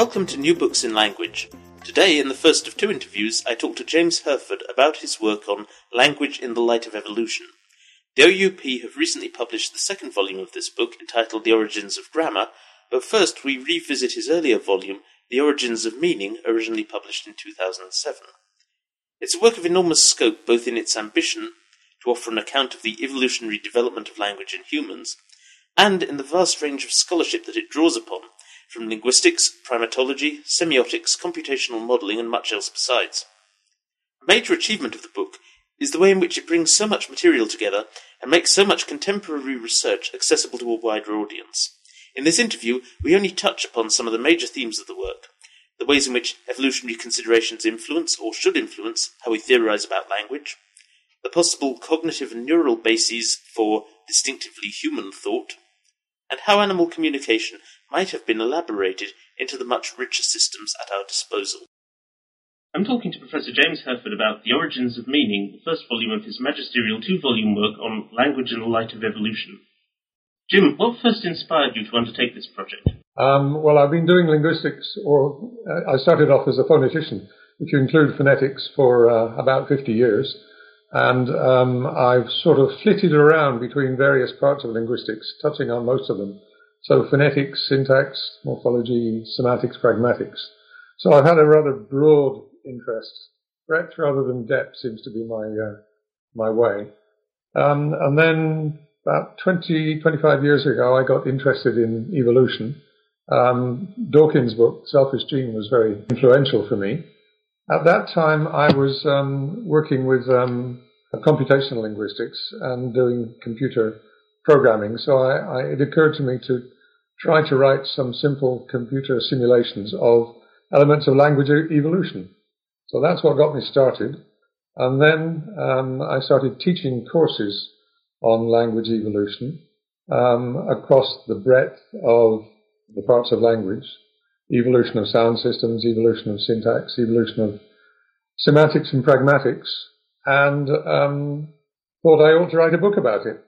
Welcome to New Books in Language. Today, in the first of two interviews, I talk to James Hurford about his work on Language in the Light of Evolution. The OUP have recently published the second volume of this book, entitled The Origins of Grammar, but first we revisit his earlier volume, The Origins of Meaning, originally published in 2007. It's a work of enormous scope, both in its ambition to offer an account of the evolutionary development of language in humans, and in the vast range of scholarship that it draws upon, from linguistics, primatology, semiotics, computational modelling, and much else besides. A major achievement of the book is the way in which it brings so much material together and makes so much contemporary research accessible to a wider audience. In this interview, we only touch upon some of the major themes of the work, the ways in which evolutionary considerations influence or should influence how we theorize about language, the possible cognitive and neural bases for distinctively human thought, and how animal communication might have been elaborated into the much richer systems at our disposal. I'm talking to Professor James Hurford about The Origins of Meaning, the first volume of his magisterial two volume work on language in the light of evolution. Jim, what first inspired you to undertake this project? Um, well, I've been doing linguistics, or uh, I started off as a phonetician, if you include phonetics, for uh, about 50 years. And um, I've sort of flitted around between various parts of linguistics, touching on most of them. So phonetics, syntax, morphology, semantics, pragmatics. So I've had a rather broad interest. Breadth rather than depth seems to be my uh, my way. Um, and then about 20, 25 years ago, I got interested in evolution. Um, Dawkins' book, Selfish Gene, was very influential for me. At that time, I was um, working with um, computational linguistics and doing computer programming. So I, I, it occurred to me to try to write some simple computer simulations of elements of language evolution. So that's what got me started. And then um, I started teaching courses on language evolution um, across the breadth of the parts of language evolution of sound systems, evolution of syntax, evolution of semantics and pragmatics, and um, thought I ought to write a book about it.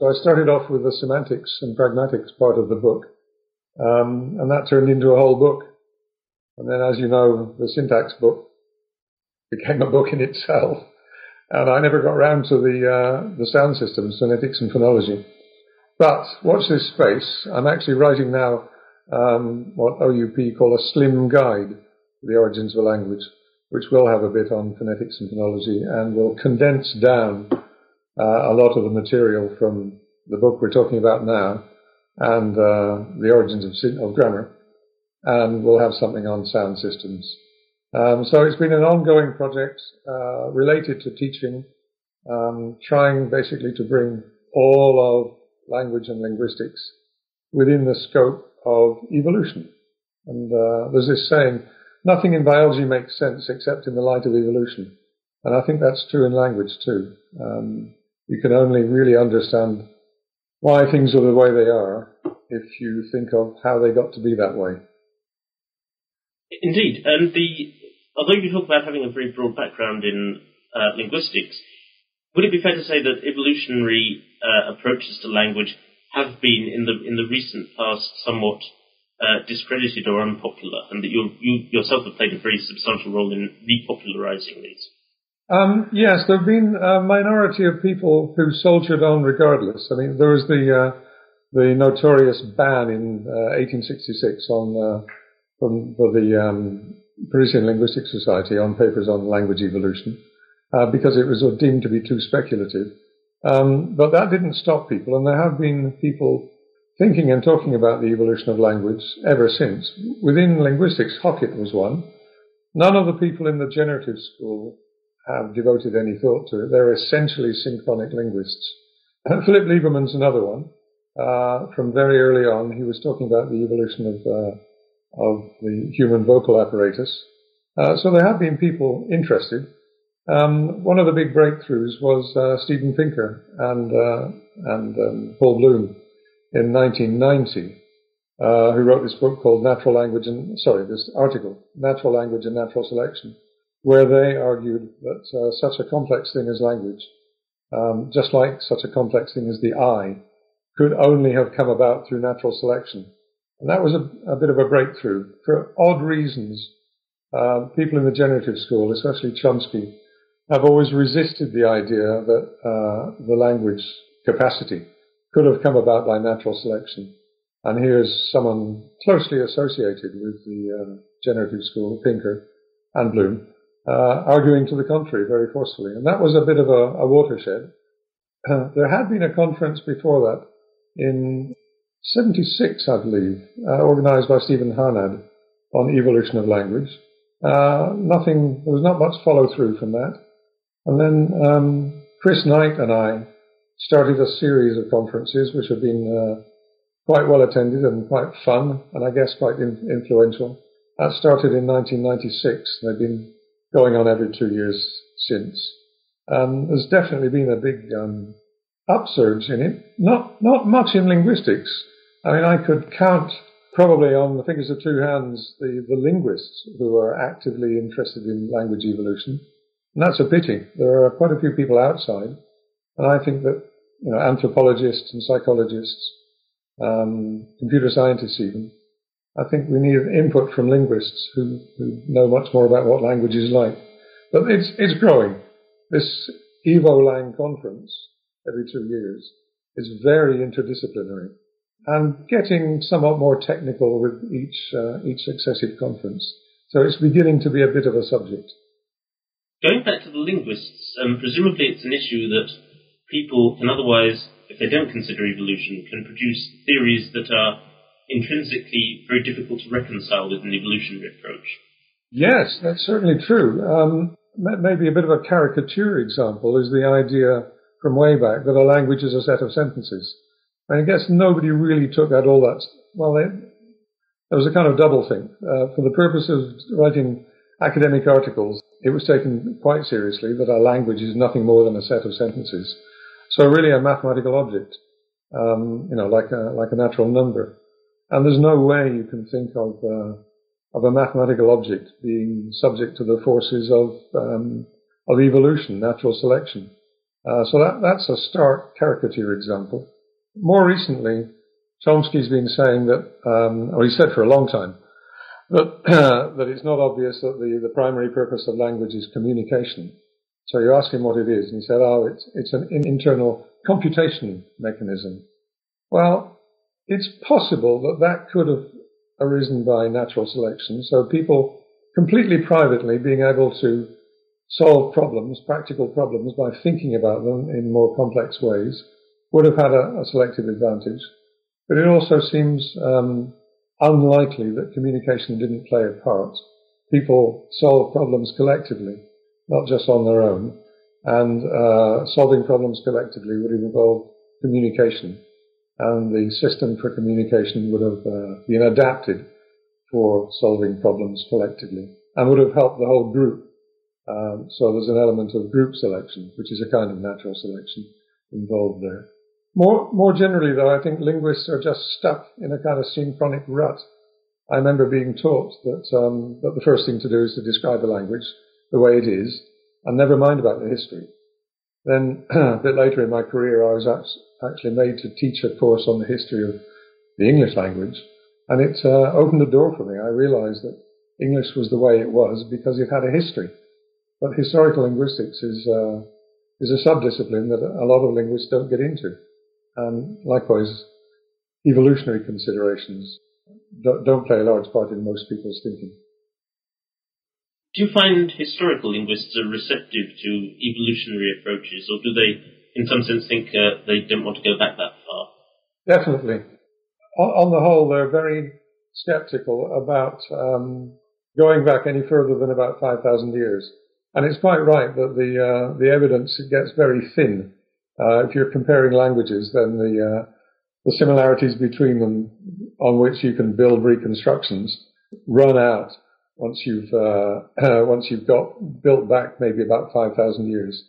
So I started off with the semantics and pragmatics part of the book, um, and that turned into a whole book. And then, as you know, the syntax book became a book in itself, and I never got round to the uh, the sound systems, phonetics and phonology. But watch this space. I'm actually writing now um, what OUP call a slim guide to the origins of a language, which will have a bit on phonetics and phonology and will condense down uh, a lot of the material from the book we're talking about now and uh, the origins of, of, grammar, and we'll have something on sound systems. Um, so it's been an ongoing project uh, related to teaching, um, trying basically to bring all of language and linguistics within the scope of evolution. And uh, there's this saying, nothing in biology makes sense except in the light of evolution. And I think that's true in language too. Um, you can only really understand why things are the way they are if you think of how they got to be that way. Indeed, and the although you talk about having a very broad background in uh, linguistics, would it be fair to say that evolutionary uh, approaches to language have been in the in the recent past somewhat uh, discredited or unpopular, and that you, you yourself have played a very substantial role in repopularizing these? Um, yes, there have been a minority of people who soldiered on regardless. I mean, there was the uh, the notorious ban in uh, 1866 on uh, from, for the um, Parisian Linguistic Society on papers on language evolution uh, because it was deemed to be too speculative. Um, but that didn't stop people, and there have been people thinking and talking about the evolution of language ever since. Within linguistics, Hockett was one. None of the people in the generative school have devoted any thought to it. They're essentially synchronic linguists. Philip Lieberman's another one. Uh, from very early on, he was talking about the evolution of uh, of the human vocal apparatus. Uh, so there have been people interested. Um, one of the big breakthroughs was uh, Steven Pinker and uh, and um, Paul Bloom in 1990, uh, who wrote this book called Natural Language and sorry, this article, Natural Language and Natural Selection, where they argued that uh, such a complex thing as language, um, just like such a complex thing as the eye, could only have come about through natural selection. And that was a, a bit of a breakthrough. For odd reasons, uh, people in the generative school, especially Chomsky, have always resisted the idea that uh, the language capacity could have come about by natural selection. And here's someone closely associated with the uh, generative school, Pinker and Bloom, uh, arguing to the contrary very forcefully. And that was a bit of a, a watershed. Uh, there had been a conference before that in 76, I believe, uh, organized by Stephen Harnad on evolution of language. Uh, nothing, there was not much follow through from that. And then um, Chris Knight and I started a series of conferences which have been uh, quite well attended and quite fun and I guess quite in- influential. That started in 1996. They've been going on every two years since. Um, there's definitely been a big um, upsurge in it. Not not much in linguistics. I mean, I could count probably on the fingers of two hands the, the linguists who are actively interested in language evolution. And that's a pity. There are quite a few people outside. And I think that, you know, anthropologists and psychologists, um, computer scientists even, I think we need input from linguists who, who know much more about what language is like. But it's, it's growing. This EvoLang conference every two years is very interdisciplinary and getting somewhat more technical with each, uh, each successive conference. So it's beginning to be a bit of a subject. Going back to the linguists, um, presumably it's an issue that people can otherwise, if they don't consider evolution, can produce theories that are intrinsically very difficult to reconcile with an evolutionary approach. Yes, that's certainly true. Um, maybe a bit of a caricature example is the idea from way back that a language is a set of sentences. And I guess nobody really took that all that well. There was a kind of double thing. Uh, for the purpose of writing academic articles, it was taken quite seriously that a language is nothing more than a set of sentences. So really, a mathematical object, um, you know, like a like a natural number. And there's no way you can think of uh, of a mathematical object being subject to the forces of um, of evolution, natural selection. Uh, so that that's a stark caricature example. More recently, Chomsky's been saying that, um, or he said for a long time, that that it's not obvious that the, the primary purpose of language is communication. So you ask him what it is, and he said, "Oh, it's it's an internal computation mechanism." Well, it's possible that that could have arisen by natural selection. So people completely privately being able to solve problems, practical problems, by thinking about them in more complex ways would have had a, a selective advantage. But it also seems um, unlikely that communication didn't play a part. People solve problems collectively, not just on their own. And uh, solving problems collectively would involve communication and the system for communication would have uh, been adapted for solving problems collectively and would have helped the whole group. Um, so there's an element of group selection, which is a kind of natural selection involved there. More, more generally, though, I think linguists are just stuck in a kind of synchronic rut. I remember being taught that um, that the first thing to do is to describe a language the way it is, and never mind about the history. Then a bit later in my career, I was actually made to teach a course on the history of the English language, and it uh, opened the door for me. I realized that English was the way it was because it had a history. But historical linguistics is uh, is a subdiscipline that a lot of linguists don't get into, and likewise, evolutionary considerations don't play a large part in most people's thinking. Do you find historical linguists are receptive to evolutionary approaches, or do they, in some sense, think uh, they don't want to go back that far? Definitely. On, on the whole, they're very skeptical about um, going back any further than about 5,000 years. And it's quite right that the uh, the evidence gets very thin. Uh, if you're comparing languages, then the uh, the similarities between them on which you can build reconstructions run out once you've uh, once you've got built back maybe about 5,000 years.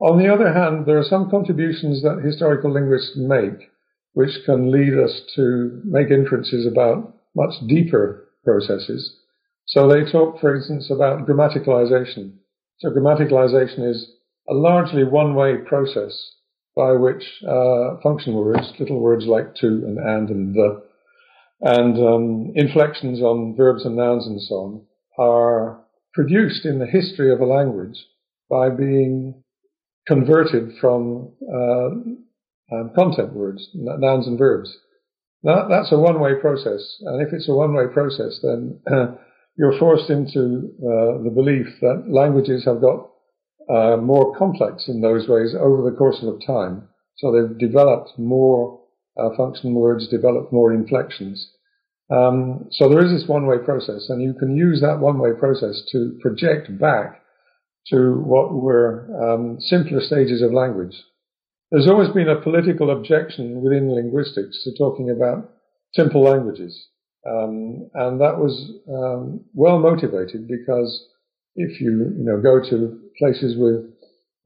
On the other hand, there are some contributions that historical linguists make which can lead us to make inferences about much deeper processes. So they talk, for instance, about grammaticalization. So grammaticalization is a largely one-way process by which uh, function words, little words like to and and and the, and um, inflections on verbs and nouns and so on are produced in the history of a language by being converted from uh, um, content words, nouns and verbs. Now, that's a one-way process, and if it's a one-way process, then you're forced into uh, the belief that languages have got uh, more complex in those ways over the course of time. So they've developed more uh, function words, develop more inflections. Um, so there is this one-way process, and you can use that one-way process to project back to what were um, simpler stages of language. There's always been a political objection within linguistics to talking about simple languages, um, and that was um, well motivated because if you you know go to places with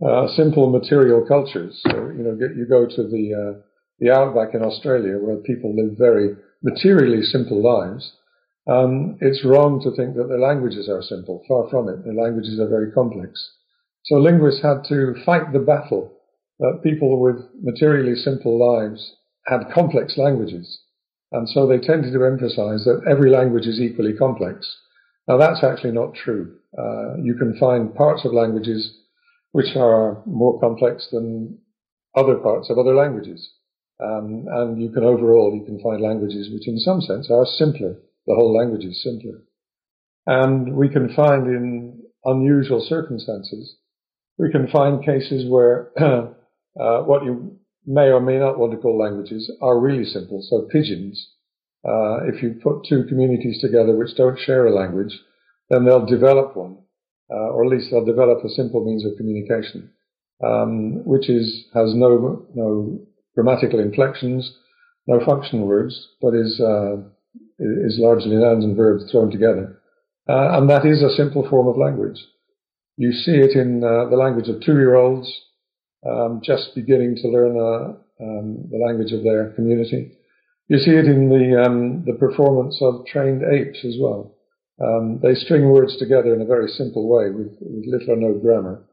uh, simple material cultures, so you know you go to the uh, the outback in Australia where people live very materially simple lives. Um, it's wrong to think that their languages are simple. Far from it. Their languages are very complex. So linguists had to fight the battle that people with materially simple lives had complex languages. And so they tended to emphasize that every language is equally complex. Now that's actually not true. Uh, you can find parts of languages which are more complex than other parts of other languages. Um, and you can overall, you can find languages which in some sense are simpler. The whole language is simpler. And we can find in unusual circumstances, we can find cases where uh, what you may or may not want to call languages are really simple. So pidgins, uh, if you put two communities together which don't share a language, then they'll develop one, uh, or at least they'll develop a simple means of communication, um, which is has no no grammatical inflections, no functional words, but is uh, is largely nouns and verbs thrown together, uh, and that is a simple form of language. You see it in uh, the language of two-year-olds um, just beginning to learn uh, um, the language of their community. You see it in the um, the performance of trained apes as well. Um, they string words together in a very simple way with, with little or no grammar,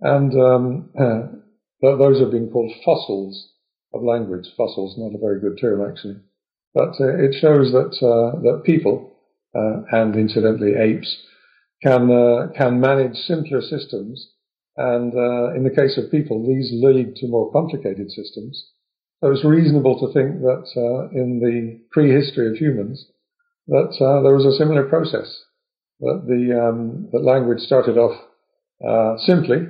and um, those are being called fossils of language. Fossils, not a very good term actually, but uh, it shows that uh, that people uh, and incidentally apes can uh, can manage simpler systems and uh, in the case of people, these lead to more complicated systems. So it's reasonable to think that in the prehistory of humans, that there was a similar process. That the um, that language started off uh, simply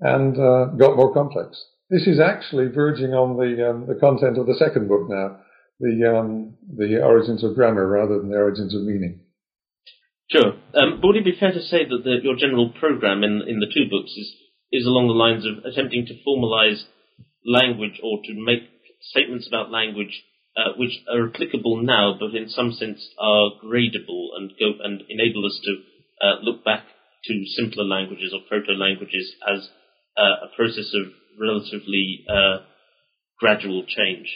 and got more complex. This is actually verging on the um, the content of the second book now, the um, the origins of grammar rather than the origins of meaning. Sure. Um, would it be fair to say that the, your general program in, in the two books is, is along the lines of attempting to formalize language or to make statements about language uh, which are applicable now, but in some sense are gradable and go and enable us to uh, look back to simpler languages or proto languages as uh, a process of relatively uh, gradual change.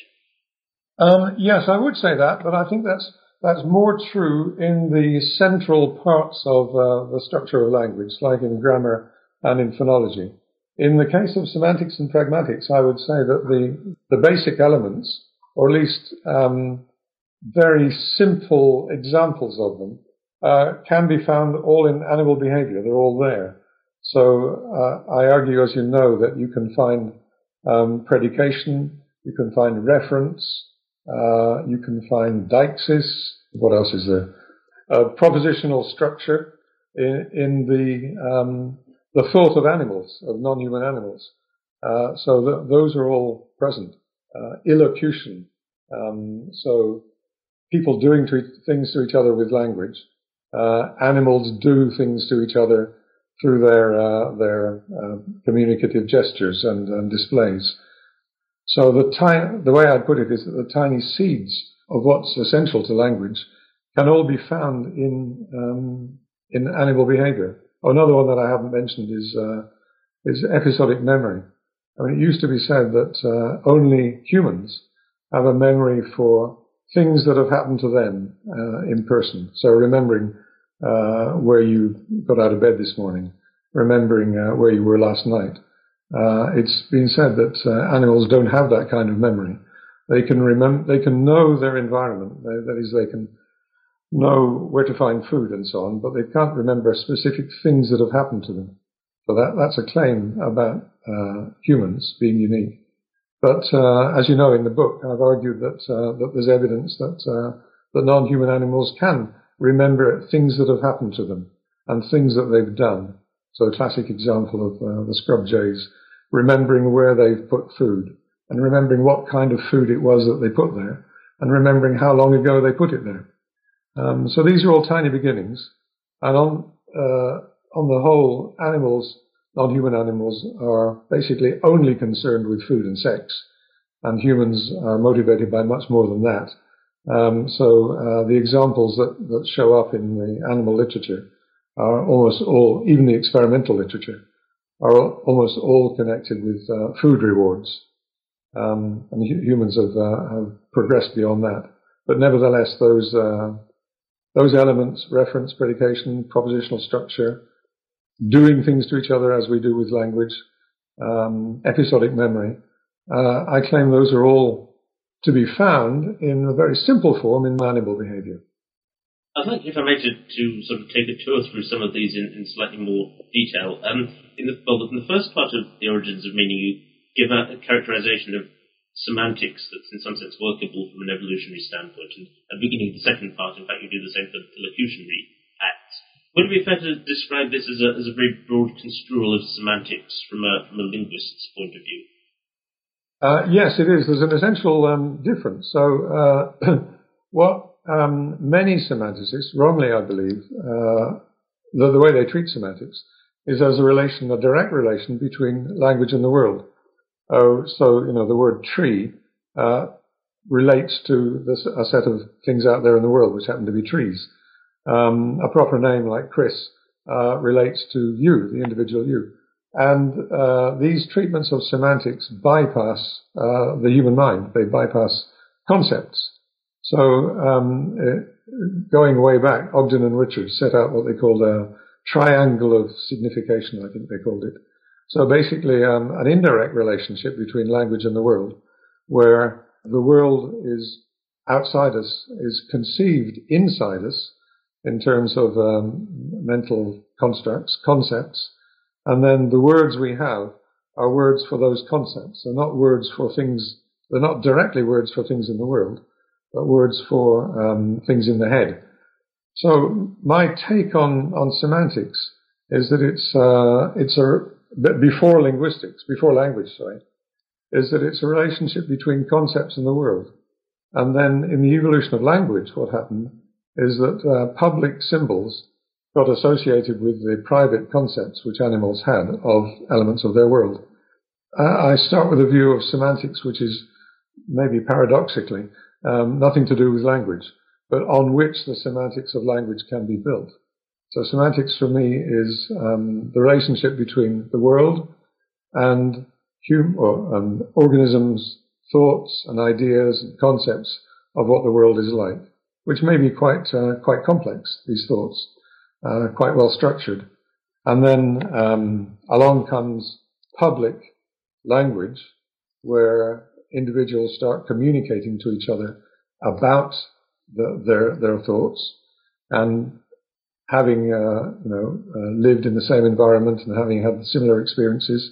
Um, yes, I would say that, but I think that's that's more true in the central parts of uh, the structure of language, like in grammar and in phonology. In the case of semantics and pragmatics, I would say that the, the basic elements, or at least um, very simple examples of them, uh, can be found all in animal behavior. They're all there. So uh, I argue, as you know, that you can find um, predication, you can find reference, uh, you can find deixis. What else is there? Propositional structure in, in the um, the thought of animals, of non-human animals. Uh, so th- those are all present. Uh, illocution. Um, so people doing to e- things to each other with language. Uh, animals do things to each other through their uh, their uh, communicative gestures and, and displays. So the, the way I'd put it is that the tiny seeds of what's essential to language can all be found in um, in animal behavior. Another one that I haven't mentioned is uh, is episodic memory. I mean, it used to be said that uh, only humans have a memory for things that have happened to them uh, in person. So remembering uh, where you got out of bed this morning, remembering uh, where you were last night. Uh, it's been said that animals don't have that kind of memory. They can remember, they can know their environment. They, that is, they can know where to find food and so on, but they can't remember specific things that have happened to them. So that, that's a claim about uh, humans being unique. But uh, as you know in the book, I've argued that uh, that there's evidence that uh, that non-human animals can remember things that have happened to them and things that they've done. So a classic example of uh, the scrub jays remembering where they've put food and remembering what kind of food it was that they put there and remembering how long ago they put it there. Um, so these are all tiny beginnings, and on uh, on the whole, animals, non-human animals, are basically only concerned with food and sex, and humans are motivated by much more than that. Um, so uh, the examples that, that show up in the animal literature are almost all, even the experimental literature, are almost all connected with uh, food rewards. Um, and humans have, uh, have progressed beyond that. But nevertheless, those uh, those elements, reference, predication, propositional structure, doing things to each other as we do with language, um, episodic memory. Uh, I claim those are all to be found in a very simple form in animal behavior. I'd like, if I may, to, to sort of take a tour through some of these in, in slightly more detail. Um, in the, well, in the first part of the origins of meaning, you give a, a characterization of semantics that's in some sense workable from an evolutionary standpoint. And at the beginning of the second part, in fact, you do the same for the locutionary acts. Would it be fair to describe this as a, as a very broad construal of semantics from a, from a linguist's point of view? Uh, yes, it is. There's an essential um, difference. So, uh, what um, many semanticists, wrongly I believe, uh, the, the, way they treat semantics is as a relation, a direct relation between language and the world. Oh, so you know the word tree uh, relates to this, a set of things out there in the world which happen to be trees. Um, a proper name like Chris uh, relates to you, the individual you. And uh, these treatments of semantics bypass uh, the human mind. They bypass concepts. So um, it, going way back, Ogden and Richards set out what they called a triangle of signification, I think they called it. So basically, um, an indirect relationship between language and the world, where the world is outside us, is conceived inside us in terms of um, mental constructs, concepts, and then the words we have are words for those concepts. They're not words for things. They're not directly words for things in the world, but words for um, things in the head. So my take on on semantics is that it's uh, it's a before linguistics, before language, sorry, is that it's a relationship between concepts and the world. And then in the evolution of language, what happened is that uh, public symbols got associated with the private concepts which animals had of elements of their world. Uh, I start with a view of semantics, which is maybe paradoxically um, nothing to do with language, but on which the semantics of language can be built. So semantics for me is um, the relationship between the world and hum- or, um, organisms' thoughts and ideas and concepts of what the world is like, which may be quite uh, quite complex. These thoughts, uh, quite well structured, and then um, along comes public language, where individuals start communicating to each other about the, their their thoughts, and having uh, you know uh, lived in the same environment and having had similar experiences,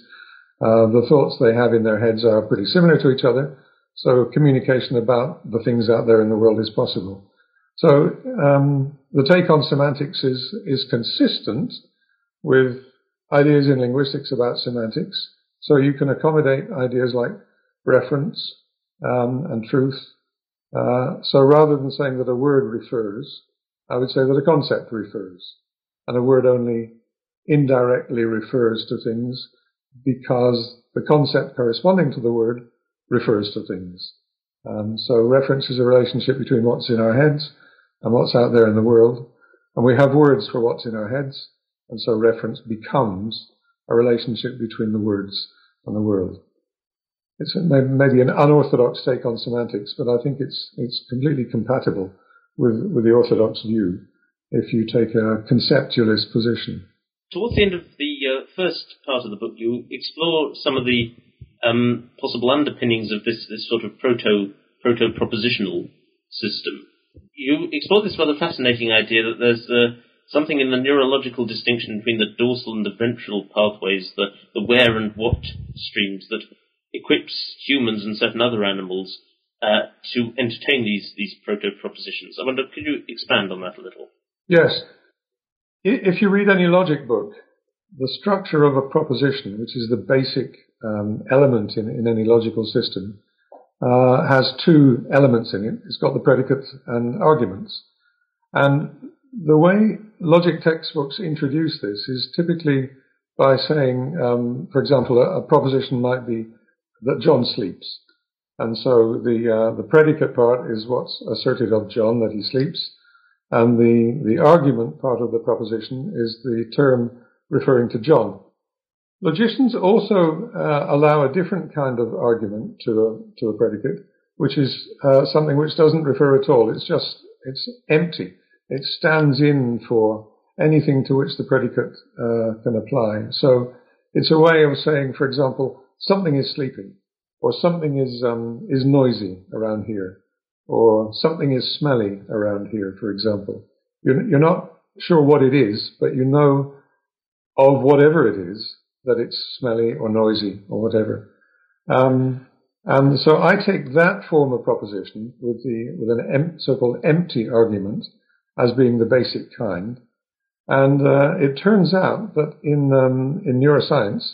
uh, the thoughts they have in their heads are pretty similar to each other. So communication about the things out there in the world is possible. So um, the take on semantics is is consistent with ideas in linguistics about semantics. So you can accommodate ideas like reference um, and truth. Uh, so rather than saying that a word refers, I would say that a concept refers, and a word only indirectly refers to things because the concept corresponding to the word refers to things. Um, so reference is a relationship between what's in our heads and what's out there in the world. And we have words for what's in our heads. And so reference becomes a relationship between the words and the world. It's maybe an unorthodox take on semantics, but I think it's, it's completely compatible with, with the orthodox view if you take a conceptualist position. Towards the end of the uh, first part of the book, you explore some of the um, possible underpinnings of this, this sort of proto proto propositional system. You explore this rather fascinating idea that there's uh, something in the neurological distinction between the dorsal and the ventral pathways, the, the where and what streams that equips humans and certain other animals uh, to entertain these, these proto propositions. I wonder, could you expand on that a little? Yes. If you read any logic book, the structure of a proposition, which is the basic um, element in, in any logical system, uh, has two elements in it. It's got the predicate and arguments. And the way logic textbooks introduce this is typically by saying, um, for example, a, a, proposition might be that John sleeps. And so the, uh, the predicate part is what's asserted of John, that he sleeps. And the, the argument part of the proposition is the term referring to John. Logicians also uh, allow a different kind of argument to a, to a predicate, which is uh, something which doesn't refer at all. It's just, it's empty. It stands in for anything to which the predicate uh, can apply. So it's a way of saying, for example, something is sleeping, or something is um, is noisy around here, or something is smelly around here, for example. You're, you're not sure what it is, but you know of whatever it is that it's smelly or noisy or whatever. Um, and so I take that form of proposition with the with an em- so-called empty argument as being the basic kind. And uh, it turns out that in um, in neuroscience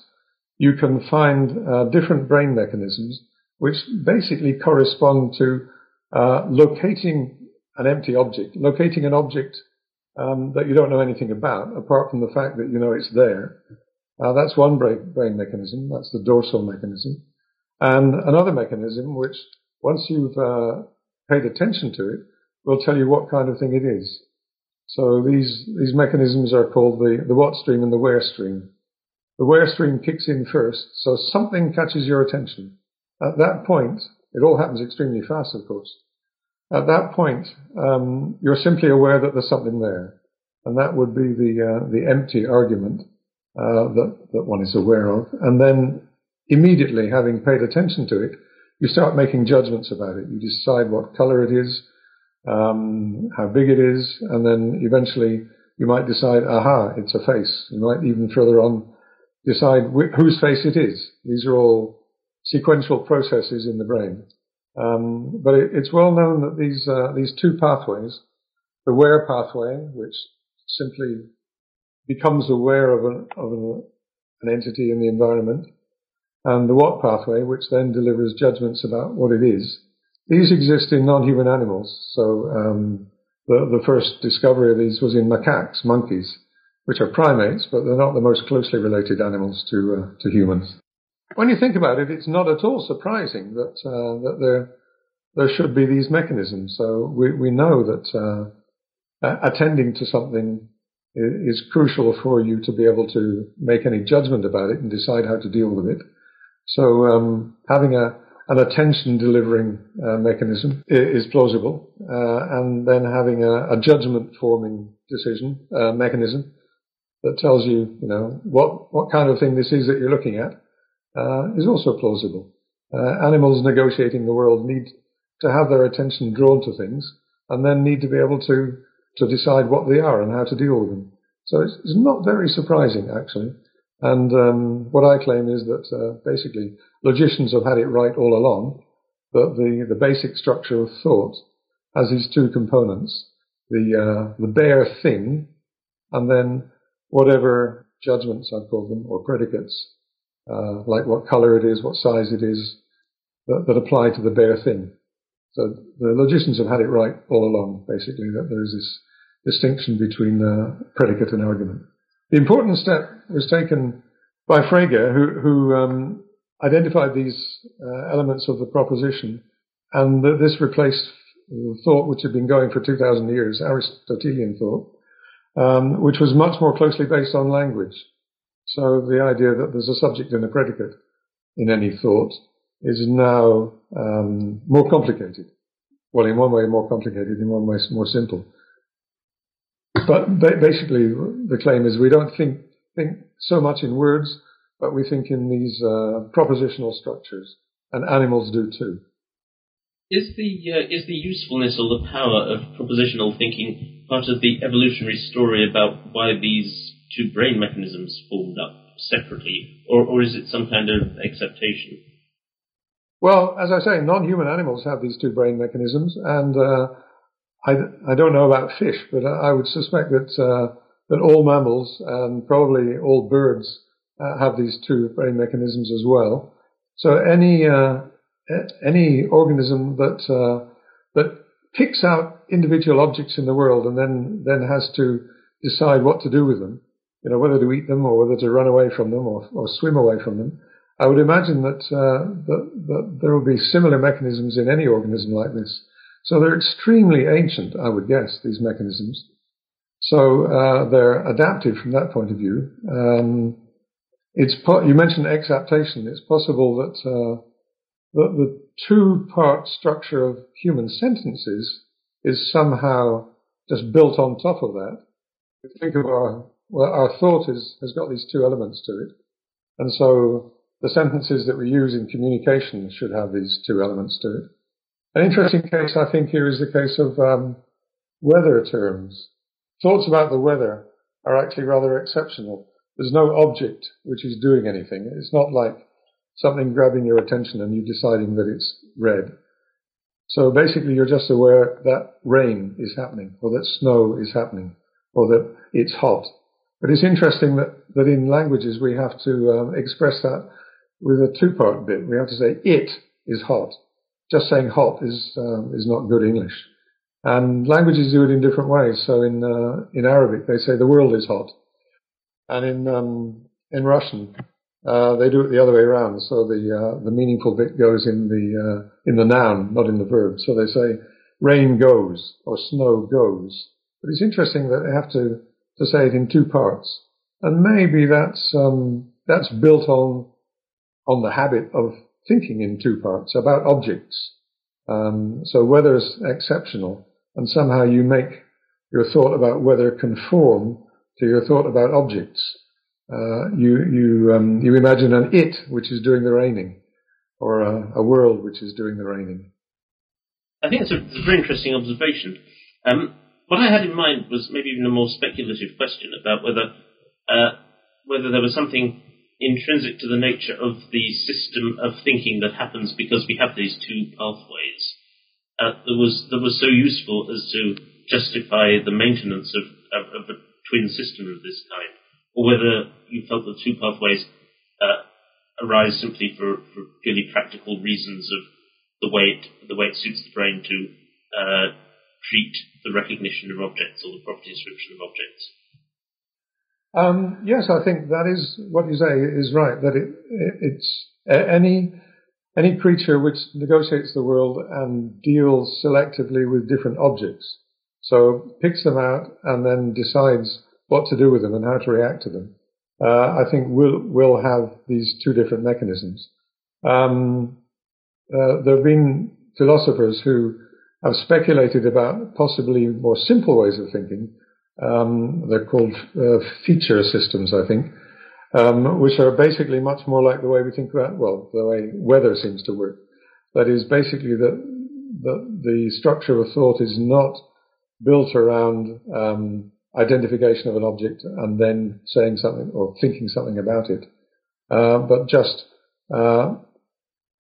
you can find uh, different brain mechanisms which basically correspond to uh, locating an empty object, locating an object um, that you don't know anything about, apart from the fact that you know it's there. Uh, that's one brain, mechanism. That's the dorsal mechanism. And another mechanism, which once you've uh, paid attention to it, will tell you what kind of thing it is. So these these mechanisms are called the, the what stream and the where stream. The where stream kicks in first, so something catches your attention. At that point, it all happens extremely fast, of course. At that point, um, you're simply aware that there's something there, and that would be the uh, the empty argument uh, that that one is aware of. And then immediately, having paid attention to it, you start making judgments about it. You decide what color it is, um, how big it is, and then eventually you might decide, aha, it's a face. You might even further on decide wh- whose face it is. These are all sequential processes in the brain. Um, but it, it's well known that these uh, these two pathways, the where pathway, which simply becomes aware of an, of an, an entity in the environment, and the what pathway, which then delivers judgments about what it is, these exist in non-human animals. So um, the, the first discovery of these was in macaques, monkeys, which are primates, but they're not the most closely related animals to uh, to humans when you think about it, it's not at all surprising that uh, that there there should be these mechanisms. So we we know that uh, attending to something is, crucial for you to be able to make any judgment about it and decide how to deal with it. So um, having a an attention delivering uh, mechanism is plausible, uh, and then having a, a judgment forming decision uh, mechanism that tells you, you know, what what kind of thing this is that you're looking at uh, is also plausible. Uh, animals negotiating the world need to have their attention drawn to things and then need to be able to, to decide what they are and how to deal with them. So it's, it's not very surprising, actually. And um, what I claim is that uh, basically logicians have had it right all along, that the, the basic structure of thought has these two components, the, uh, the bare thing, and then whatever judgments, I've called them, or predicates uh, like what color it is, what size it is, that, that, apply to the bare thing. So the logicians have had it right all along, basically, that there is this distinction between uh, predicate and argument. The important step was taken by Frege, who, who um, identified these uh, elements of the proposition, and that this replaced the thought which had been going for 2,000 years, Aristotelian thought, um, which was much more closely based on language. So the idea that there's a subject and a predicate in any thought is now um, more complicated. Well, in one way more complicated, in one way more simple. But basically, the claim is we don't think think so much in words, but we think in these uh, propositional structures, and animals do too. Is the uh, is the usefulness or the power of propositional thinking part of the evolutionary story about why these two brain mechanisms formed up separately, or, or is it some kind of exaptation? Well, as I say, non-human animals have these two brain mechanisms, and uh, I, I don't know about fish, but I would suspect that uh, that all mammals and probably all birds uh, have these two brain mechanisms as well. So any uh, any organism that uh, that picks out individual objects in the world and then then has to decide what to do with them, you know, whether to eat them or whether to run away from them or, or swim away from them. I would imagine that, uh, that, that there will be similar mechanisms in any organism like this. So they're extremely ancient, I would guess, these mechanisms. So uh, they're adaptive from that point of view. Um, it's po- you mentioned exaptation. It's possible that uh, the, the two-part structure of human sentences is somehow just built on top of that. Think of our well, our thought is, has got these two elements to it, and so the sentences that we use in communication should have these two elements to it. An interesting case, I think, here is the case of um, weather terms. Thoughts about the weather are actually rather exceptional. There's no object which is doing anything. It's not like something grabbing your attention and you deciding that it's red. So basically, you're just aware that rain is happening, or that snow is happening, or that it's hot. But it's interesting that, that in languages we have to um, express that with a two-part bit. We have to say it is hot. Just saying hot is um, is not good English. And languages do it in different ways. So in uh, in Arabic they say the world is hot, and in um, in Russian uh, they do it the other way around. So the uh, the meaningful bit goes in the uh, in the noun, not in the verb. So they say rain goes or snow goes. But it's interesting that they have to to say it in two parts, and maybe that's um, that's built on on the habit of thinking in two parts about objects. Um, so weather's exceptional, and somehow you make your thought about weather conform to your thought about objects. Uh, you you um, you imagine an it which is doing the raining, or a, a, world which is doing the raining. I think it's a very interesting observation. Um, what I had in mind was maybe even a more speculative question about whether uh, whether there was something intrinsic to the nature of the system of thinking that happens because we have these two pathways uh, that was that was so useful as to justify the maintenance of, of, of, a twin system of this kind, or whether you felt the two pathways uh, arise simply for, for, purely practical reasons of the way it the way it suits the brain to uh, treat the recognition of objects or the property description of objects. Um, yes, I think that is what you say is right. That it, it, it's any any creature which negotiates the world and deals selectively with different objects. So picks them out and then decides what to do with them and how to react to them. Uh, I think will will have these two different mechanisms. Um, uh, there have been philosophers who have speculated about possibly more simple ways of thinking um, they're called uh, feature systems, I think, um, which are basically much more like the way we think about, well, the way weather seems to work. That is basically that the, the structure of a thought is not built around um, identification of an object and then saying something or thinking something about it, uh, but just uh,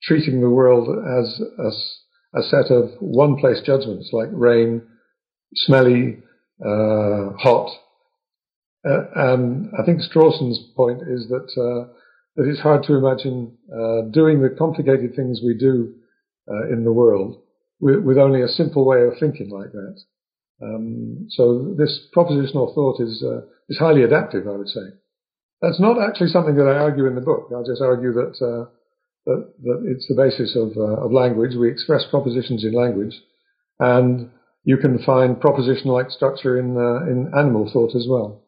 treating the world as a, a set of one-place judgments like rain, smelly, uh, hot. Uh, and I think Strawson's point is that uh, that it's hard to imagine uh, doing the complicated things we do uh, in the world with, with, only a simple way of thinking like that. Um, so this propositional thought is uh, is highly adaptive, I would say. That's not actually something that I argue in the book. I just argue that that, that it's the basis of, of language. We express propositions in language, And you can find proposition-like structure in, uh, in animal thought as well.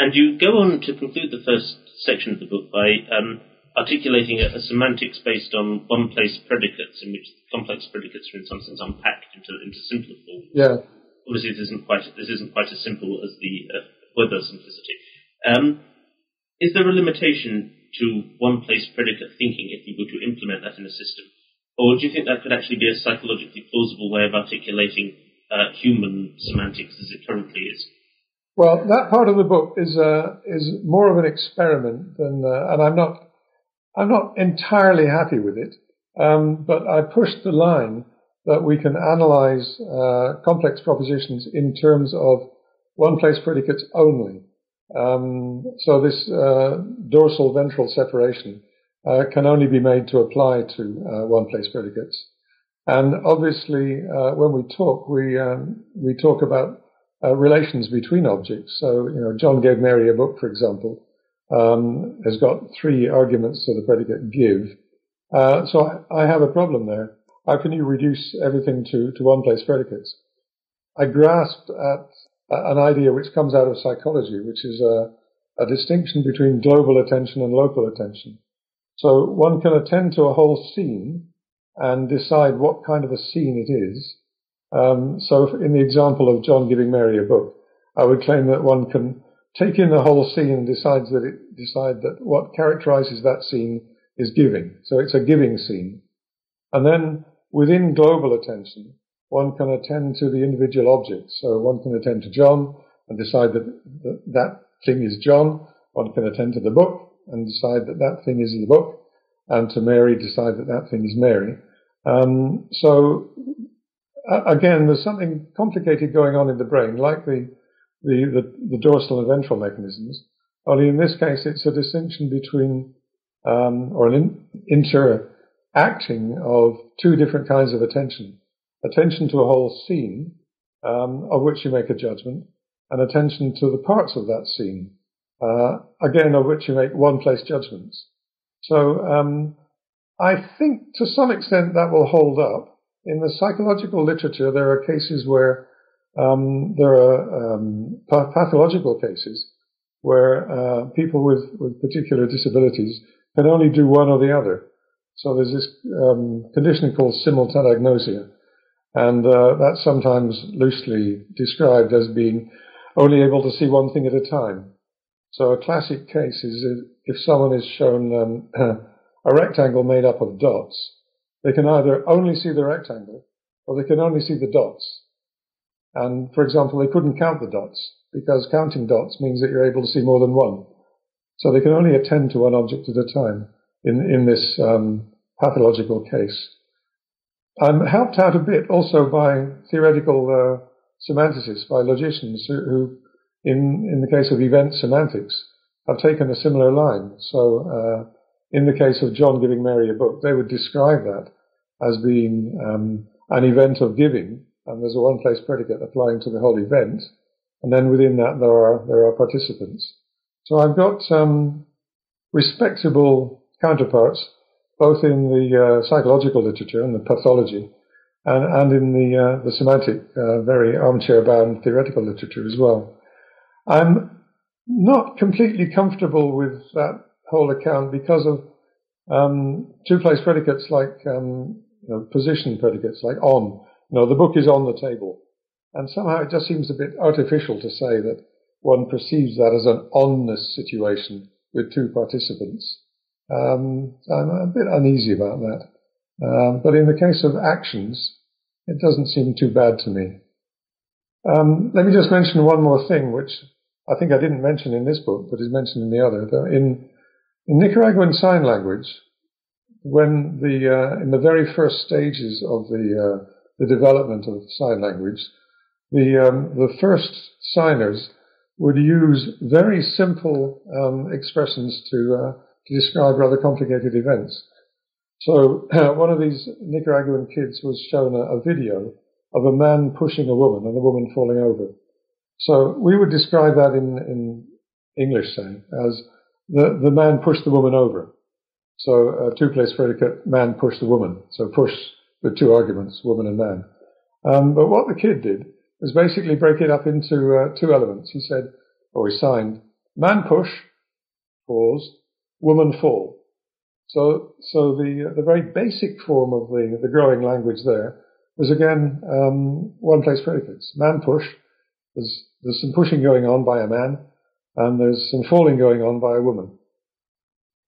And you go on to conclude the first section of the book by um, articulating a, a, semantics based on one-place predicates, in which complex predicates are in some sense unpacked into, into simpler forms. Yeah. Obviously, this isn't quite this isn't quite as simple as the uh, weather simplicity. Um, is there a limitation to one-place predicate thinking if you were to implement that in a system, or do you think that could actually be a psychologically plausible way of articulating uh, human semantics as it currently is? Well, that part of the book is uh, is more of an experiment than, uh, and I'm not I'm not entirely happy with it, um, but I pushed the line that we can analyze uh, complex propositions in terms of one-place predicates only. Um, so this uh, dorsal ventral separation uh, can only be made to apply to uh, one-place predicates. And obviously, uh, when we talk, we um, we talk about uh, relations between objects. So you know, John gave Mary a book, for example, um, has got three arguments to the predicate give. So I, I, have a problem there. How can you reduce everything to, to one place predicates? I grasped at an idea which comes out of psychology, which is a, a distinction between global attention and local attention. So one can attend to a whole scene and decide what kind of a scene it is. Um, so in the example of John giving Mary a book, I would claim that one can take in the whole scene and decides that it decide that what characterizes that scene is giving. So it's a giving scene. And then within global attention, one can attend to the individual objects. So one can attend to John and decide that that, that thing is John. One can attend to the book and decide that that thing is the book. And to Mary, decide that that thing is Mary. Um, so again, there's something complicated going on in the brain, like the the, the, the dorsal and ventral mechanisms. Only in this case, it's a distinction between, um, or an in, interacting of two different kinds of attention. Attention to a whole scene, um, of which you make a judgment, and attention to the parts of that scene, uh, again, of which you make one place judgments. So, um, I think to some extent that will hold up. In the psychological literature, there are cases where um, there are um, pathological cases where uh, people with, with particular disabilities can only do one or the other. So there's this um, condition called simultanagnosia, and uh, that's sometimes loosely described as being only able to see one thing at a time. So a classic case is if someone is shown um, a rectangle made up of dots, they can either only see the rectangle or they can only see the dots. And for example, they couldn't count the dots because counting dots means that you're able to see more than one. So they can only attend to one object at a time in, in this um, pathological case. I'm helped out a bit also by theoretical uh, semanticists, by logicians who, who, in, in the case of event semantics, have taken a similar line. So uh, in the case of John giving Mary a book, they would describe that as being um, an event of giving and there's a one place predicate applying to the whole event, and then within that there are there are participants. So I've got um, respectable counterparts both in the uh, psychological literature and the pathology, and, and in the uh, the semantic, uh, very armchair bound theoretical literature as well. I'm not completely comfortable with that whole account because of um, two place predicates like um, you know, position predicates like on no, the book is on the table. And somehow it just seems a bit artificial to say that one perceives that as an onness situation with two participants. Um, I'm a bit uneasy about that. Um, but in the case of actions, it doesn't seem too bad to me. Um, let me just mention one more thing, which I think I didn't mention in this book, but is mentioned in the other. In, in Nicaraguan Sign Language, when the uh, in the very first stages of the uh, the development of sign language, the, um, the first signers would use very simple um, expressions to, uh, to describe rather complicated events. So one of these Nicaraguan kids was shown a, a, video of a man pushing a woman and the woman falling over. So we would describe that in, in English, say, as the, the man pushed the woman over. So a two-place predicate, man pushed the woman. So push with two arguments, woman and man. Um, but what the kid did was basically break it up into uh, two elements. He said, or he signed, man push, pause, woman fall. So, so the the very basic form of the the growing language there was again um, one place predicates. Man push. There's there's some pushing going on by a man, and there's some falling going on by a woman.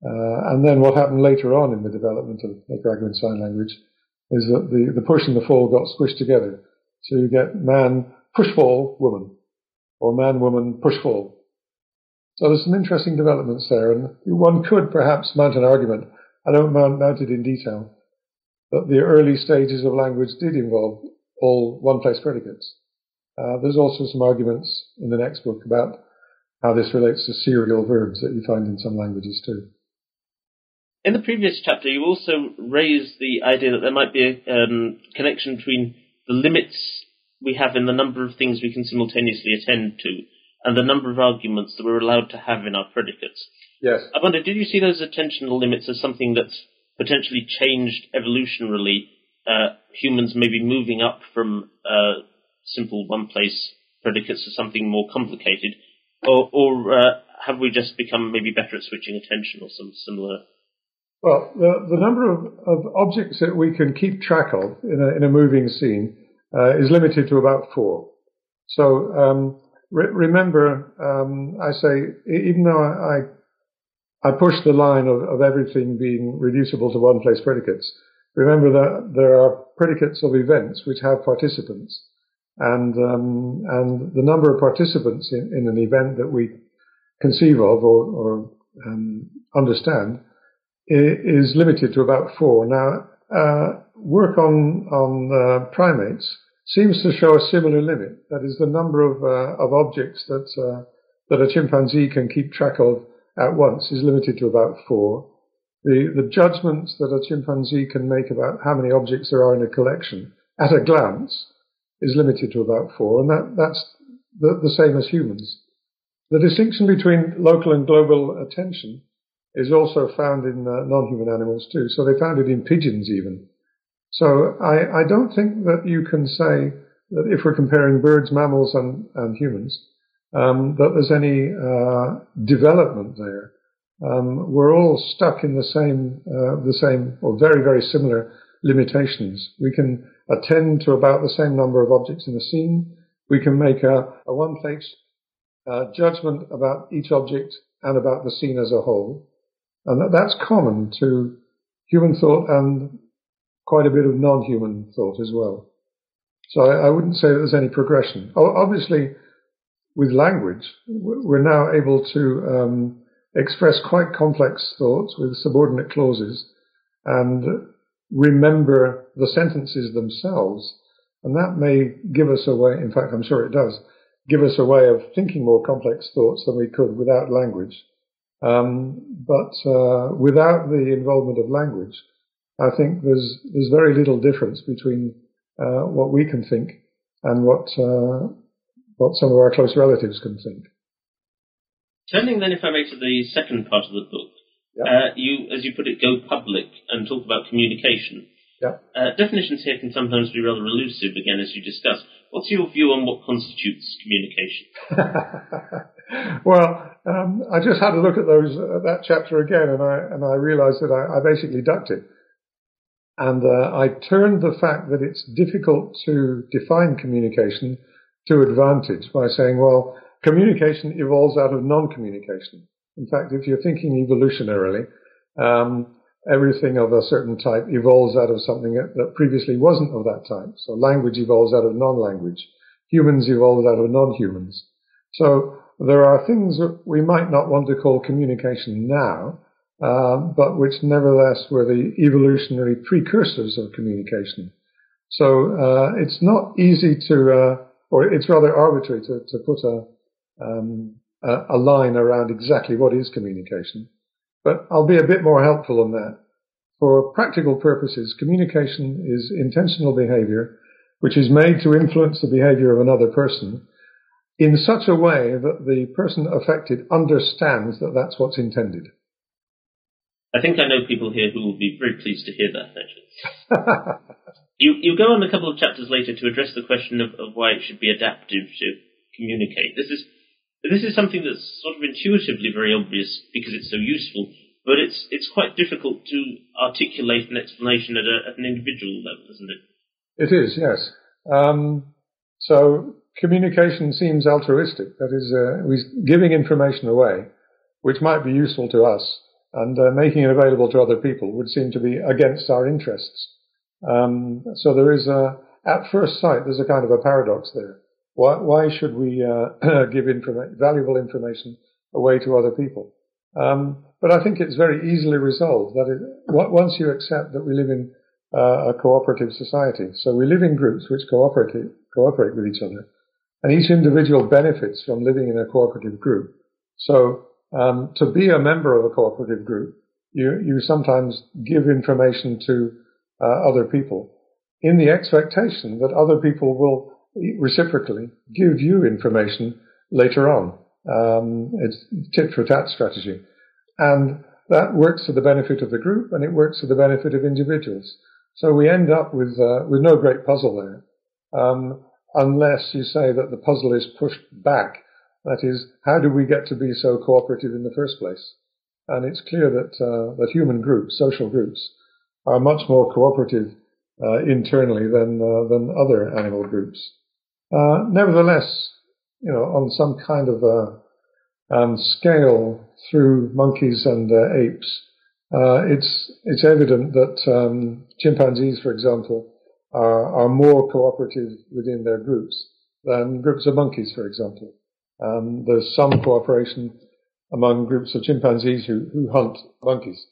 Uh, and then what happened later on in the development of Nicaraguan Sign Language is that the, the push and the fall got squished together. So you get man, push fall, woman, or man, woman, push fall. So there's some interesting developments there, and one could perhaps mount an argument. I don't mount it in detail, but the early stages of language did involve all one-place predicates. Uh, there's also some arguments in the next book about how this relates to serial verbs that you find in some languages too. In the previous chapter, you also raised the idea that there might be a um, connection between the limits we have in the number of things we can simultaneously attend to and the number of arguments that we're allowed to have in our predicates. Yes. I wonder, did you see those attentional limits as something that's potentially changed evolutionarily? Uh, humans maybe moving up from uh, simple one-place predicates to something more complicated, or, or uh, have we just become maybe better at switching attention or some similar? Well, the, the number of, of objects that we can keep track of in a, in a moving scene uh, is limited to about four. So um, re- remember, um, I say even though I I push the line of, of everything being reducible to one place predicates, remember that there are predicates of events which have participants, and um, and the number of participants in, in, an event that we conceive of or, or um, understand is limited to about four. Now, uh, work on on uh, primates seems to show a similar limit. That is the number of uh, of objects that uh, that a chimpanzee can keep track of at once is limited to about four. The the judgments that a chimpanzee can make about how many objects there are in a collection at a glance is limited to about four, and that that's the, the same as humans. The distinction between local and global attention is also found in uh, non-human animals too. So they found it in pigeons even. So I, I don't think that you can say that if we're comparing birds, mammals, and, and humans, um, that there's any uh, development there. Um, we're all stuck in the same, uh, the same, or very, very similar limitations. We can attend to about the same number of objects in a scene. We can make a, a one-place uh, judgment about each object and about the scene as a whole. And that, that's common to human thought and quite a bit of non-human thought as well. So I, I wouldn't say that there's any progression. obviously, with language, we're now able to um, express quite complex thoughts with subordinate clauses and remember the sentences themselves. And that may give us a way, in fact, I'm sure it does, give us a way of thinking more complex thoughts than we could without language. Um, but uh, without the involvement of language, I think there's there's very little difference between uh, what we can think and what uh, what some of our close relatives can think. Turning then, if I may, to the second part of the book, yep. uh, you, as you put it, go public and talk about communication. Yep. Uh, definitions here can sometimes be rather elusive, again, as you discussed. What's your view on what constitutes communication? well, um, I just had a look at those uh, that chapter again, and I and I realised that I, I basically ducked it. And uh, I turned the fact that it's difficult to define communication to advantage by saying, well, communication evolves out of non-communication. In fact, if you're thinking evolutionarily, um, everything of a certain type evolves out of something that previously wasn't of that type. So language evolves out of non-language. Humans evolved out of non-humans. So there are things that we might not want to call communication now, um, but which nevertheless were the evolutionary precursors of communication. So uh, it's not easy to, uh, or it's rather arbitrary to, to put a, um, a, a line around exactly what is communication. But I'll be a bit more helpful on that. For practical purposes, communication is intentional behavior which is made to influence the behavior of another person in such a way that the person affected understands that that's what's intended. I think I know people here who will be very pleased to hear that, actually. You, you go on a couple of chapters later to address the question of, of why it should be adaptive to communicate. This is this is something that's sort of intuitively very obvious because it's so useful, but it's it's quite difficult to articulate an explanation at, a, at an individual level, isn't it? It is, yes. Um, so communication seems altruistic. That is, uh, we're giving information away, which might be useful to us, and uh, making it available to other people would seem to be against our interests. Um, so there is a, at first sight, there's a kind of a paradox there. Why, why should we uh, give informa- valuable information away to other people? Um, but I think it's very easily resolved that it, once you accept that we live in uh, a cooperative society, so we live in groups which cooperate cooperate with each other, and each individual benefits from living in a cooperative group. So um, to be a member of a cooperative group, you you sometimes give information to uh, other people in the expectation that other people will reciprocally give you information later on. Um, it's tit for tat strategy. And that works to the benefit of the group and it works to the benefit of individuals. So we end up with, uh, with no great puzzle there. Um, unless you say that the puzzle is pushed back. That is, how do we get to be so cooperative in the first place? And it's clear that, uh, that human groups, social groups, are much more cooperative uh, internally than, uh, than other animal groups. Uh, nevertheless, you know, on some kind of a um, scale through monkeys and uh, apes, uh, it's it's evident that um, chimpanzees, for example, are, are more cooperative within their groups than groups of monkeys, for example. Um, there's some cooperation among groups of chimpanzees who, who hunt monkeys,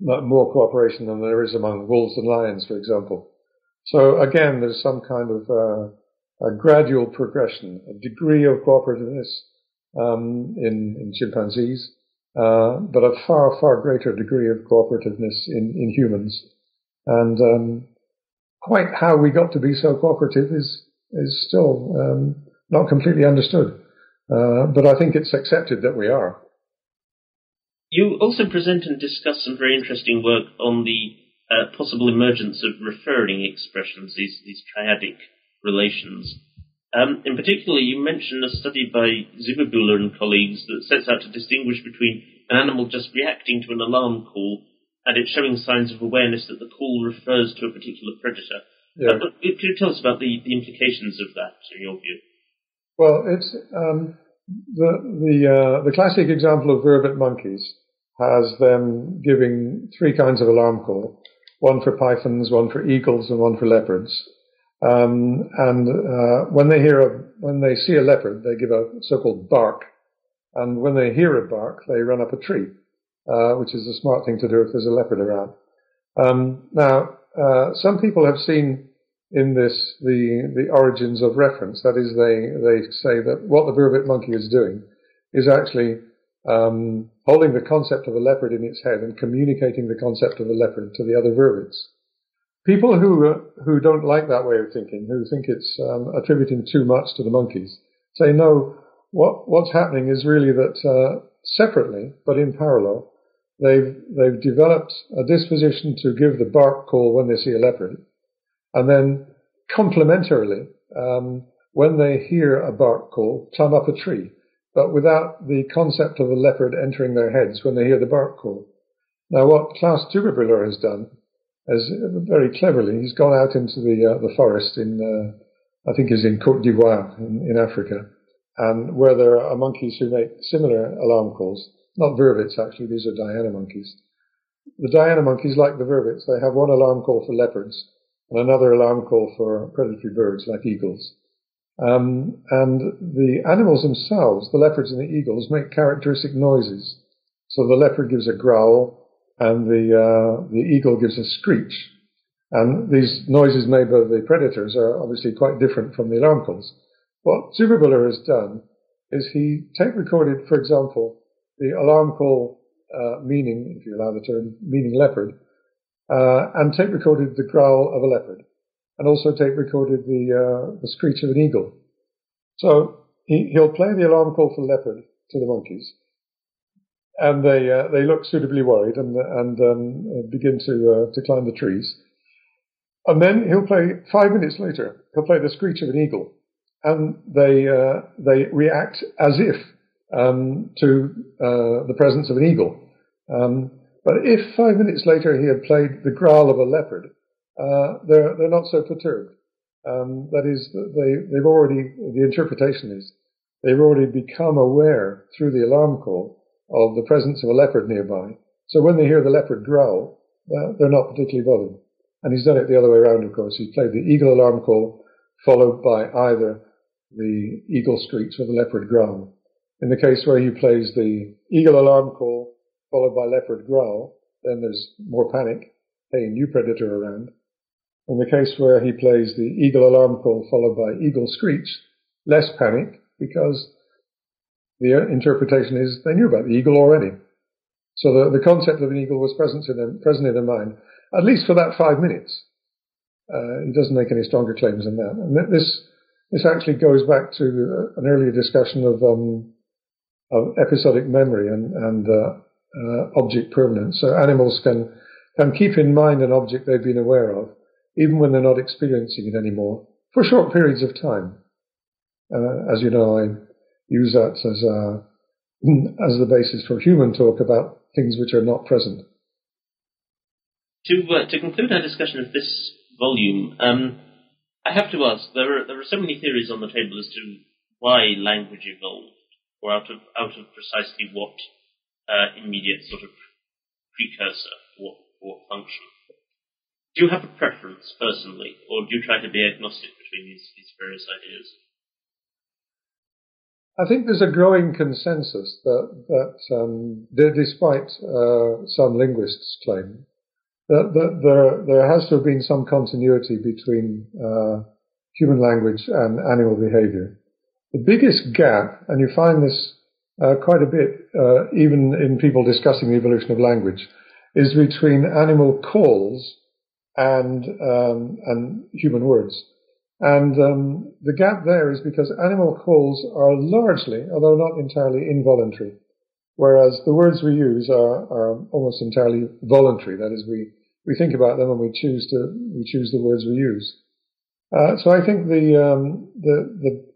more cooperation than there is among wolves and lions, for example. So again, there's some kind of uh, a gradual progression, a degree of cooperativeness um, in, in, chimpanzees, uh, but a far, far greater degree of cooperativeness in, in humans. And um, quite how we got to be so cooperative is is still um, not completely understood. Uh, but I think it's accepted that we are. You also present and discuss some very interesting work on the uh, possible emergence of referring expressions, these these triadic relations. Um, in particular, you mentioned a study by Zuberbühler and colleagues that sets out to distinguish between an animal just reacting to an alarm call and it showing signs of awareness that the call refers to a particular predator. Yeah. Uh, could you tell us about the, the implications of that, in your view? Well, it's um, the the uh, the classic example of vervet monkeys has them giving three kinds of alarm call: one for pythons, one for eagles, and one for leopards. Um, and uh, when they hear a, when they see a leopard, they give a so-called bark, and when they hear a bark, they run up a tree, uh, which is a smart thing to do if there's a leopard around. Um, now, uh, some people have seen in this the the origins of reference. That is, they they say that what the vervet monkey is doing is actually um, holding the concept of a leopard in its head and communicating the concept of a leopard to the other vervets. People who uh, who don't like that way of thinking, who think it's um, attributing too much to the monkeys, say no. What what's happening is really that uh, separately, but in parallel, they've they've developed a disposition to give the bark call when they see a leopard, and then complementarily, um, when they hear a bark call, climb up a tree, but without the concept of a leopard entering their heads when they hear the bark call. Now, what Klaus Zuberbühler has done as very cleverly, he's gone out into the uh, the forest in, uh, I think, is in Côte d'Ivoire in, in, Africa, and where there are monkeys who make similar alarm calls. Not vervets, actually; these are Diana monkeys. The Diana monkeys, like the vervets, they have one alarm call for leopards and another alarm call for predatory birds like eagles. Um, and the animals themselves, the leopards and the eagles, make characteristic noises. So the leopard gives a growl, and the uh, the eagle gives a screech. And these noises made by the predators are obviously quite different from the alarm calls. What Zuberbühler has done is he tape recorded, for example, the alarm call uh, meaning, if you allow the term, meaning leopard, uh, and tape recorded the growl of a leopard, and also tape recorded the uh, the screech of an eagle. So he, he'll play the alarm call for leopard to the monkeys, and they uh, they look suitably worried and and um, begin to uh, to climb the trees. And then he'll play five minutes later, he'll play the screech of an eagle. And they, uh, they react as if um, to uh, the presence of an eagle. Um, but if five minutes later he had played the growl of a leopard, uh, they're, they're not so perturbed. Um, that is, they, they've already, the interpretation is, they've already become aware through the alarm call of the presence of a leopard nearby. So when they hear the leopard growl, uh, they're not particularly bothered. And he's done it the other way around, of course. He's played the eagle alarm call followed by either the eagle screech or the leopard growl. In the case where he plays the eagle alarm call followed by leopard growl, then there's more panic. Hey, new predator around. In the case where he plays the eagle alarm call followed by eagle screech, less panic because the interpretation is they knew about the eagle already. So the, the concept of an eagle was present in their, present in their mind, at least for that five minutes. Uh, he doesn't make any stronger claims than that. And this this actually goes back to an earlier discussion of, um, of episodic memory and, and uh, uh, object permanence. So animals can can keep in mind an object they've been aware of, even when they're not experiencing it anymore, for short periods of time. Uh, as you know, I use that as a, as the basis for human talk about things which are not present. To uh, to conclude our discussion of this volume, um, I have to ask there are there are so many theories on the table as to why language evolved, or out of out of precisely what uh, immediate sort of precursor, what function. Do you have a preference personally, or do you try to be agnostic between these these various ideas? I think there's a growing consensus that, that um, despite uh, some linguists' claim, that, that, there, there has to have been some continuity between uh, human language and animal behavior. The biggest gap, and you find this uh, quite a bit uh, even in people discussing the evolution of language, is between animal calls and um, and human words. And um, the gap there is because animal calls are largely, although not entirely, involuntary, whereas the words we use are, are almost entirely voluntary. That is, we, we think about them and we choose to we choose the words we use. Uh, so I think the, um, the the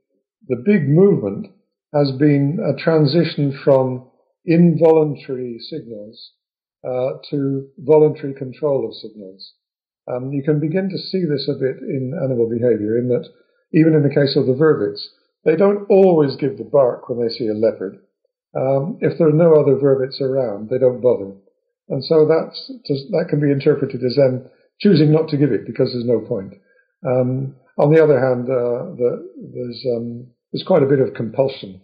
the big movement has been a transition from involuntary signals uh, to voluntary control of signals. Um, you can begin to see this a bit in animal behavior, in that even in the case of the vervets, they don't always give the bark when they see a leopard. Um, if there are no other vervets around, they don't bother. And so that's, that can be interpreted as them choosing not to give it because there's no point. Um, on the other hand, uh, the, there's, um, there's quite a bit of compulsion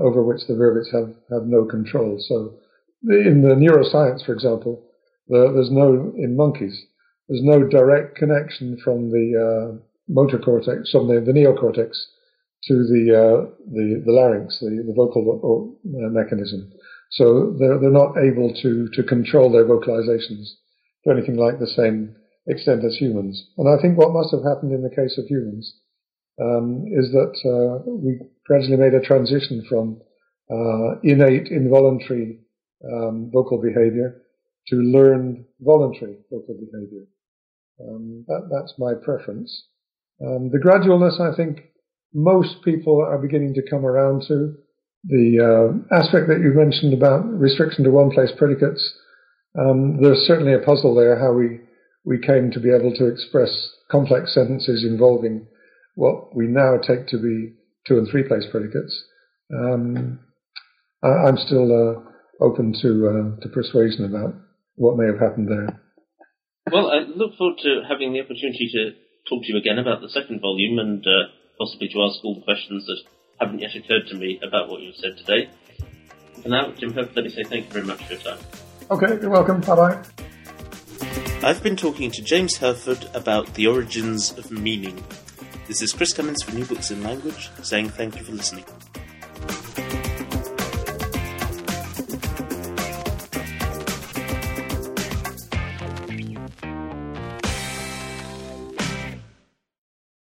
over which the vervets have, have no control. So in the neuroscience, for example, the, there's no, in monkeys, there's no direct connection from the uh, motor cortex, from the, the neocortex to the, uh, the, the larynx, the, the vocal uh, mechanism. So they're, they're not able to, to control their vocalizations to anything like the same extent as humans. And I think what must have happened in the case of humans um, is that uh, we gradually made a transition from uh, innate involuntary um, vocal behavior to learned voluntary vocal behavior. Um, that, that's my preference. Um, the gradualness, I think, most people are beginning to come around to. The uh, aspect that you mentioned about restriction to one place predicates, um, there's certainly a puzzle there how we, we came to be able to express complex sentences involving what we now take to be two and three place predicates. Um, I, am still uh, open to, uh, to persuasion about what may have happened there. Well, I look forward to having the opportunity to talk to you again about the second volume and uh, possibly to ask all the questions that haven't yet occurred to me about what you've said today. For now, Jim Hurford, let me say thank you very much for your time. Okay, you're welcome. Bye bye. I've been talking to James Hurford about the origins of meaning. This is Chris Cummins for New Books in Language, saying thank you for listening.